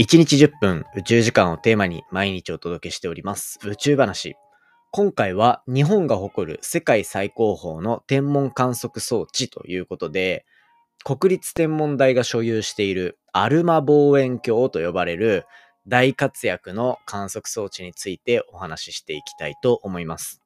1日10分宇宙時間をテーマに毎日お届けしております宇宙話。今回は日本が誇る世界最高峰の天文観測装置ということで、国立天文台が所有しているアルマ望遠鏡と呼ばれる大活躍の観測装置についてお話ししていきたいと思います。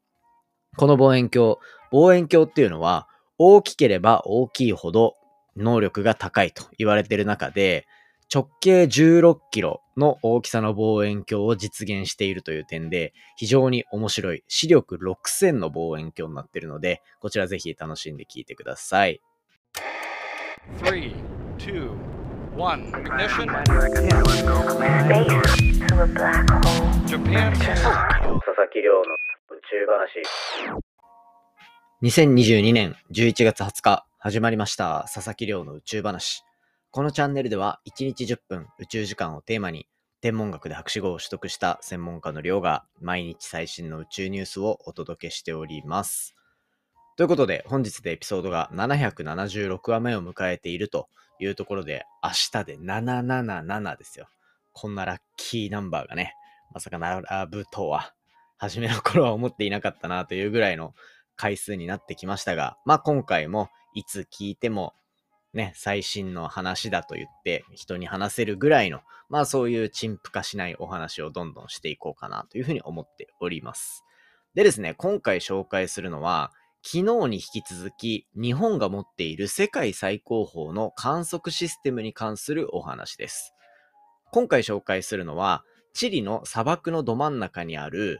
この望遠鏡、望遠鏡っていうのは大きければ大きいほど能力が高いと言われている中で、直径16キロの大きさの望遠鏡を実現しているという点で、非常に面白い視力6000の望遠鏡になっているので、こちらぜひ楽しんで聞いてください。3, 2, 1, ignition. Japan. 佐々木亮の宇宙話。2022年11月20日、始まりました。佐々木亮の宇宙話。このチャンネルでは1日10分宇宙時間をテーマに天文学で博士号を取得した専門家の亮が毎日最新の宇宙ニュースをお届けしております。ということで本日でエピソードが776話目を迎えているというところで明日で777ですよ。こんなラッキーナンバーがね、まさか並ぶとは初めの頃は思っていなかったなというぐらいの回数になってきましたが、まあ今回もいつ聞いてもね、最新の話だと言って人に話せるぐらいの、まあそういう陳腐化しないお話をどんどんしていこうかなというふうに思っております。でですね、今回紹介するのは、昨日に引き続き日本が持っている世界最高峰の観測システムに関するお話です。今回紹介するのは、チリの砂漠のど真ん中にある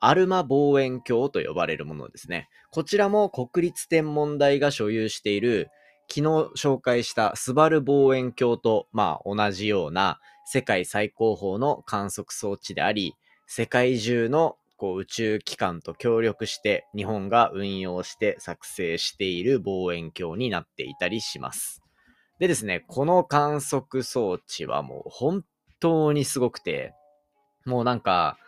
アルマ望遠鏡と呼ばれるものですね。こちらも国立天文台が所有している昨日紹介したスバル望遠鏡と、まあ、同じような世界最高峰の観測装置であり、世界中のこう宇宙機関と協力して日本が運用して作成している望遠鏡になっていたりします。でですね、この観測装置はもう本当にすごくて、もうなんか、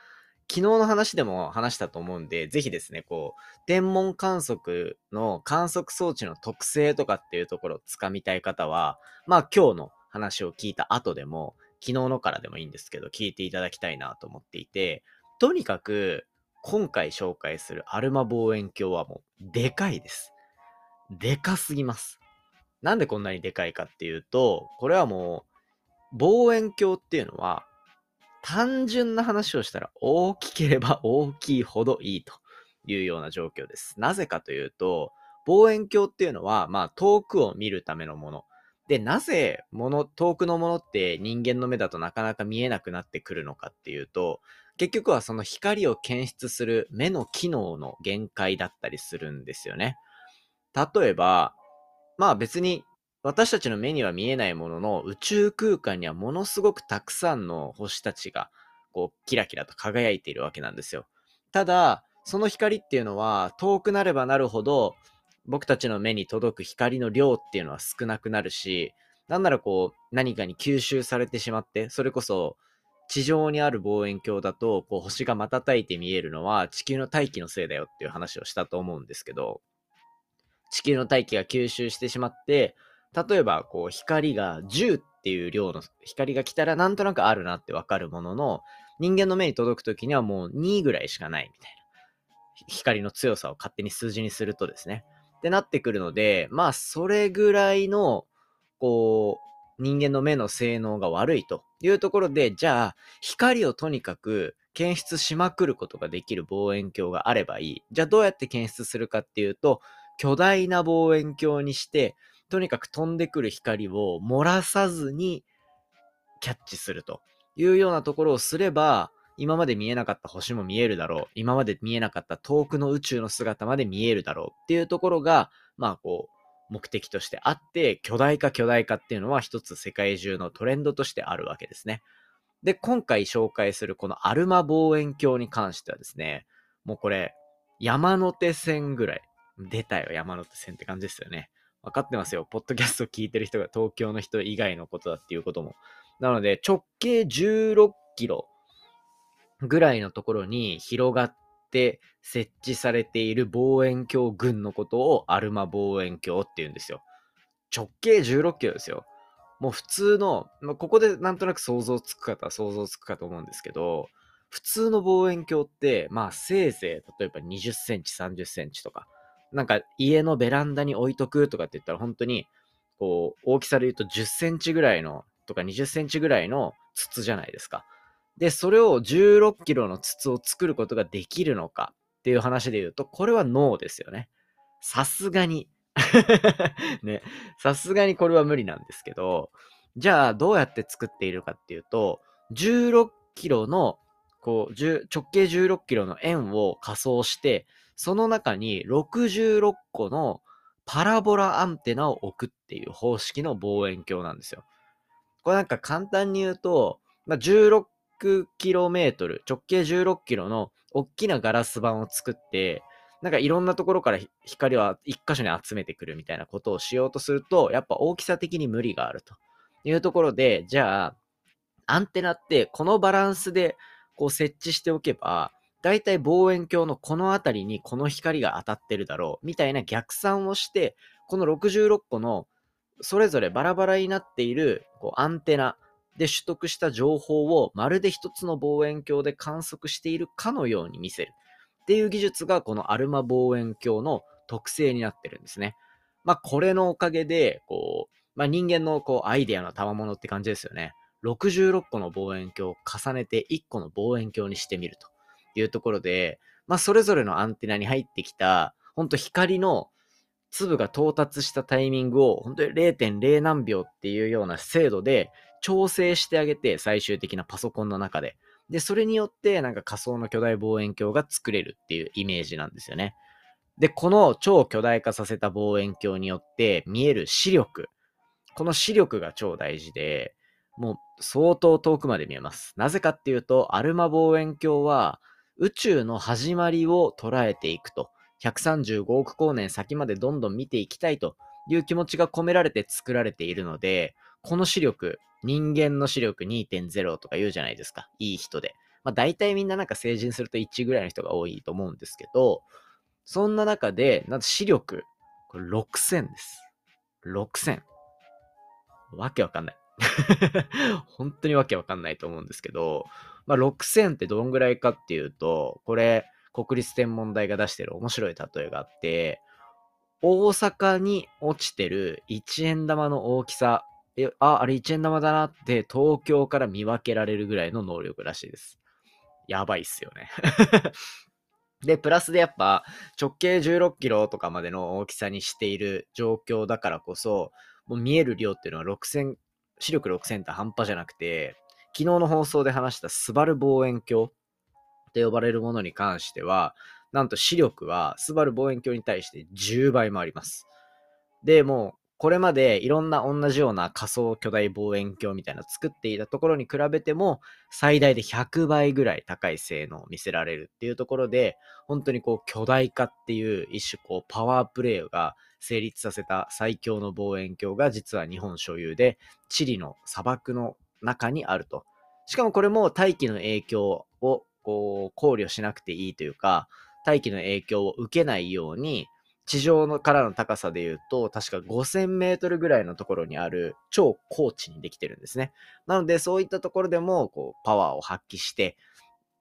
昨日の話でも話したと思うんで、ぜひですね、こう、天文観測の観測装置の特性とかっていうところをつかみたい方は、まあ今日の話を聞いた後でも、昨日のからでもいいんですけど、聞いていただきたいなと思っていて、とにかく、今回紹介するアルマ望遠鏡はもう、でかいです。でかすぎます。なんでこんなにでかいかっていうと、これはもう、望遠鏡っていうのは、単純な話をしたら大きければ 大きいほどいいというような状況です。なぜかというと、望遠鏡っていうのは、まあ、遠くを見るためのもの。で、なぜ、もの、遠くのものって人間の目だとなかなか見えなくなってくるのかっていうと、結局はその光を検出する目の機能の限界だったりするんですよね。例えば、まあ別に私たちの目には見えないものの宇宙空間にはものすごくたくさんの星たちがこうキラキラと輝いているわけなんですよ。ただ、その光っていうのは遠くなればなるほど僕たちの目に届く光の量っていうのは少なくなるし、なんならこう何かに吸収されてしまって、それこそ地上にある望遠鏡だとこう星が瞬いて見えるのは地球の大気のせいだよっていう話をしたと思うんですけど、地球の大気が吸収してしまって、例えば、こう、光が10っていう量の光が来たらなんとなくあるなってわかるものの、人間の目に届くときにはもう2ぐらいしかないみたいな。光の強さを勝手に数字にするとですね。ってなってくるので、まあ、それぐらいの、こう、人間の目の性能が悪いというところで、じゃあ、光をとにかく検出しまくることができる望遠鏡があればいい。じゃあ、どうやって検出するかっていうと、巨大な望遠鏡にして、とにかく飛んでくる光を漏らさずにキャッチするというようなところをすれば、今まで見えなかった星も見えるだろう。今まで見えなかった遠くの宇宙の姿まで見えるだろうっていうところが、まあこう、目的としてあって、巨大化巨大化っていうのは一つ世界中のトレンドとしてあるわけですね。で、今回紹介するこのアルマ望遠鏡に関してはですね、もうこれ、山手線ぐらい。出たよ、山手線って感じですよね。分かってますよ。ポッドキャスト聞いてる人が東京の人以外のことだっていうことも。なので、直径16キロぐらいのところに広がって設置されている望遠鏡群のことをアルマ望遠鏡って言うんですよ。直径16キロですよ。もう普通の、まあ、ここでなんとなく想像つく方は想像つくかと思うんですけど、普通の望遠鏡って、まあせいぜい例えば20センチ、30センチとか、なんか家のベランダに置いとくとかって言ったら本当に、こう、大きさで言うと10センチぐらいの、とか20センチぐらいの筒じゃないですか。で、それを16キロの筒を作ることができるのかっていう話で言うと、これはノーですよね。さすがに ね、さすがにこれは無理なんですけど、じゃあどうやって作っているかっていうと、16キロの、こう、直径16キロの円を仮装して、その中に66個のパラボラアンテナを置くっていう方式の望遠鏡なんですよ。これなんか簡単に言うと、まあ、16キロメートル、直径16キロの大きなガラス板を作って、なんかいろんなところから光を一箇所に集めてくるみたいなことをしようとすると、やっぱ大きさ的に無理があるというところで、じゃあ、アンテナってこのバランスでこう設置しておけば、だいたい望遠鏡のこの辺りにこの光が当たってるだろう、みたいな逆算をして、この66個のそれぞれバラバラになっているこうアンテナで取得した情報をまるで一つの望遠鏡で観測しているかのように見せる。っていう技術がこのアルマ望遠鏡の特性になってるんですね。まあこれのおかげで、こう、まあ人間のこうアイデアの賜物って感じですよね。66個の望遠鏡を重ねて1個の望遠鏡にしてみるというところで、まあそれぞれのアンテナに入ってきた、本当光の粒が到達したタイミングを本当に0.0何秒っていうような精度で調整してあげて最終的なパソコンの中でで、それによってなんか仮想の巨大望遠鏡が作れるっていうイメージなんですよね。で、この超巨大化させた望遠鏡によって見える視力。この視力が超大事で、もう相当遠くまで見えます。なぜかっていうと、アルマ望遠鏡は宇宙の始まりを捉えていくと。135億光年先までどんどん見ていきたいという気持ちが込められて作られているので、この視力、人間の視力2.0とか言うじゃないですか。いい人で。まあ大体みんななんか成人すると1ぐらいの人が多いと思うんですけど、そんな中で、なんと視力、これ6000です。6000。わけわかんない。本当にわけわかんないと思うんですけど、まあ6000ってどんぐらいかっていうと、これ、国立天文台が出してる面白い例えがあって、大阪に落ちてる1円玉の大きさ、あ、あれ1円玉だなって東京から見分けられるぐらいの能力らしいです。やばいっすよね で、プラスでやっぱ直径16キロとかまでの大きさにしている状況だからこそ、もう見える量っていうのは6000、視力6000って半端じゃなくて、昨日の放送で話したスバル望遠鏡って呼ばれるものに関しては、なんと視力はスバル望遠鏡に対して10倍もあります。で、もうこれまでいろんな同じような仮想巨大望遠鏡みたいなのを作っていたところに比べても最大で100倍ぐらい高い性能を見せられるっていうところで本当にこう巨大化っていう一種こうパワープレイが成立させた最強の望遠鏡が実は日本所有でチリの砂漠の中にあると。しかもこれも大気の影響をこう考慮しなくていいというか大気の影響を受けないように地上のからの高さで言うと、確か5000メートルぐらいのところにある超高地にできてるんですね。なので、そういったところでも、こう、パワーを発揮して、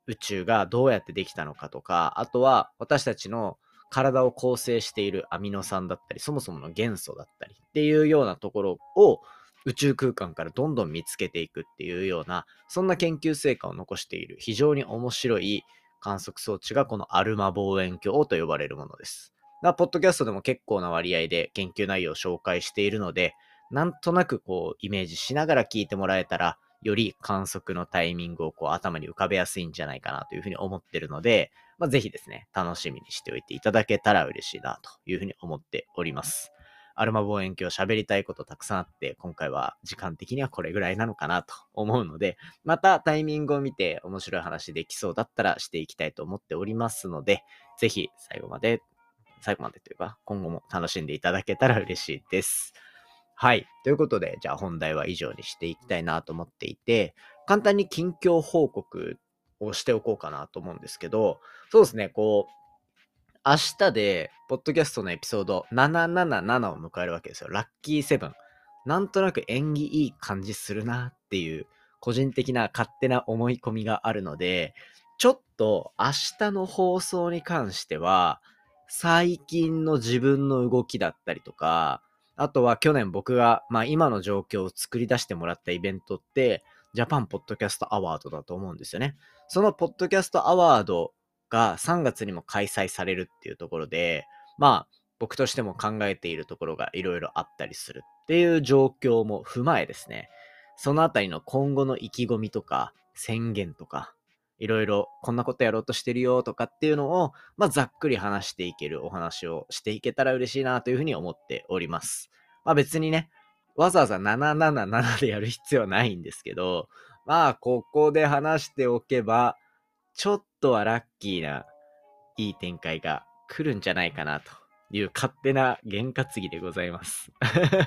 宇宙がどうやってできたのかとか、あとは私たちの体を構成しているアミノ酸だったり、そもそもの元素だったりっていうようなところを宇宙空間からどんどん見つけていくっていうような、そんな研究成果を残している非常に面白い観測装置がこのアルマ望遠鏡と呼ばれるものです。な、ポッドキャストでも結構な割合で研究内容を紹介しているので、なんとなくこう、イメージしながら聞いてもらえたら、より観測のタイミングをこう頭に浮かべやすいんじゃないかなというふうに思ってるので、まあ、ぜひですね、楽しみにしておいていただけたら嬉しいなというふうに思っております。アルマ望遠鏡喋りたいことたくさんあって、今回は時間的にはこれぐらいなのかなと思うので、またタイミングを見て面白い話できそうだったらしていきたいと思っておりますので、ぜひ最後まで最後までというか、今後も楽しんでいただけたら嬉しいです。はい。ということで、じゃあ本題は以上にしていきたいなと思っていて、簡単に近況報告をしておこうかなと思うんですけど、そうですね、こう、明日で、ポッドキャストのエピソード777を迎えるわけですよ。ラッキーセブン。なんとなく縁起いい感じするなっていう個人的な勝手な思い込みがあるので、ちょっと明日の放送に関しては、最近の自分の動きだったりとか、あとは去年僕が、まあ今の状況を作り出してもらったイベントって、ジャパンポッドキャストアワードだと思うんですよね。そのポッドキャストアワードが3月にも開催されるっていうところで、まあ僕としても考えているところがいろいろあったりするっていう状況も踏まえですね、そのあたりの今後の意気込みとか宣言とか、いろいろこんなことやろうとしてるよとかっていうのを、まあ、ざっくり話していけるお話をしていけたら嬉しいなというふうに思っております。まあ別にね、わざわざ777でやる必要はないんですけど、まあここで話しておけば、ちょっとはラッキーないい展開が来るんじゃないかなという勝手な験担ぎでございます。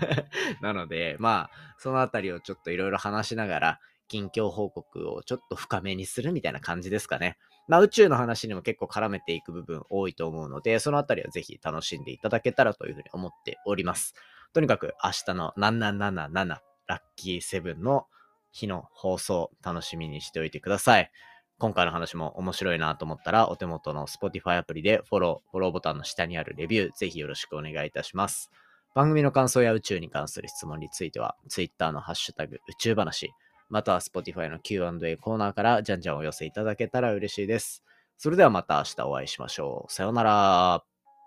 なので、まあ、そのあたりをちょっといろいろ話しながら、近況報告をちょっと深めにするみたいな感じですかね。まあ宇宙の話にも結構絡めていく部分多いと思うので、そのあたりはぜひ楽しんでいただけたらというふうに思っております。とにかく明日の777ラッキーセブンの日の放送楽しみにしておいてください。今回の話も面白いなと思ったら、お手元の Spotify アプリでフォロー、フォローボタンの下にあるレビュー、ぜひよろしくお願いいたします。番組の感想や宇宙に関する質問については、Twitter のハッシュタグ宇宙話、または Spotify の Q&A コーナーからじゃんじゃんお寄せいただけたら嬉しいです。それではまた明日お会いしましょう。さようなら。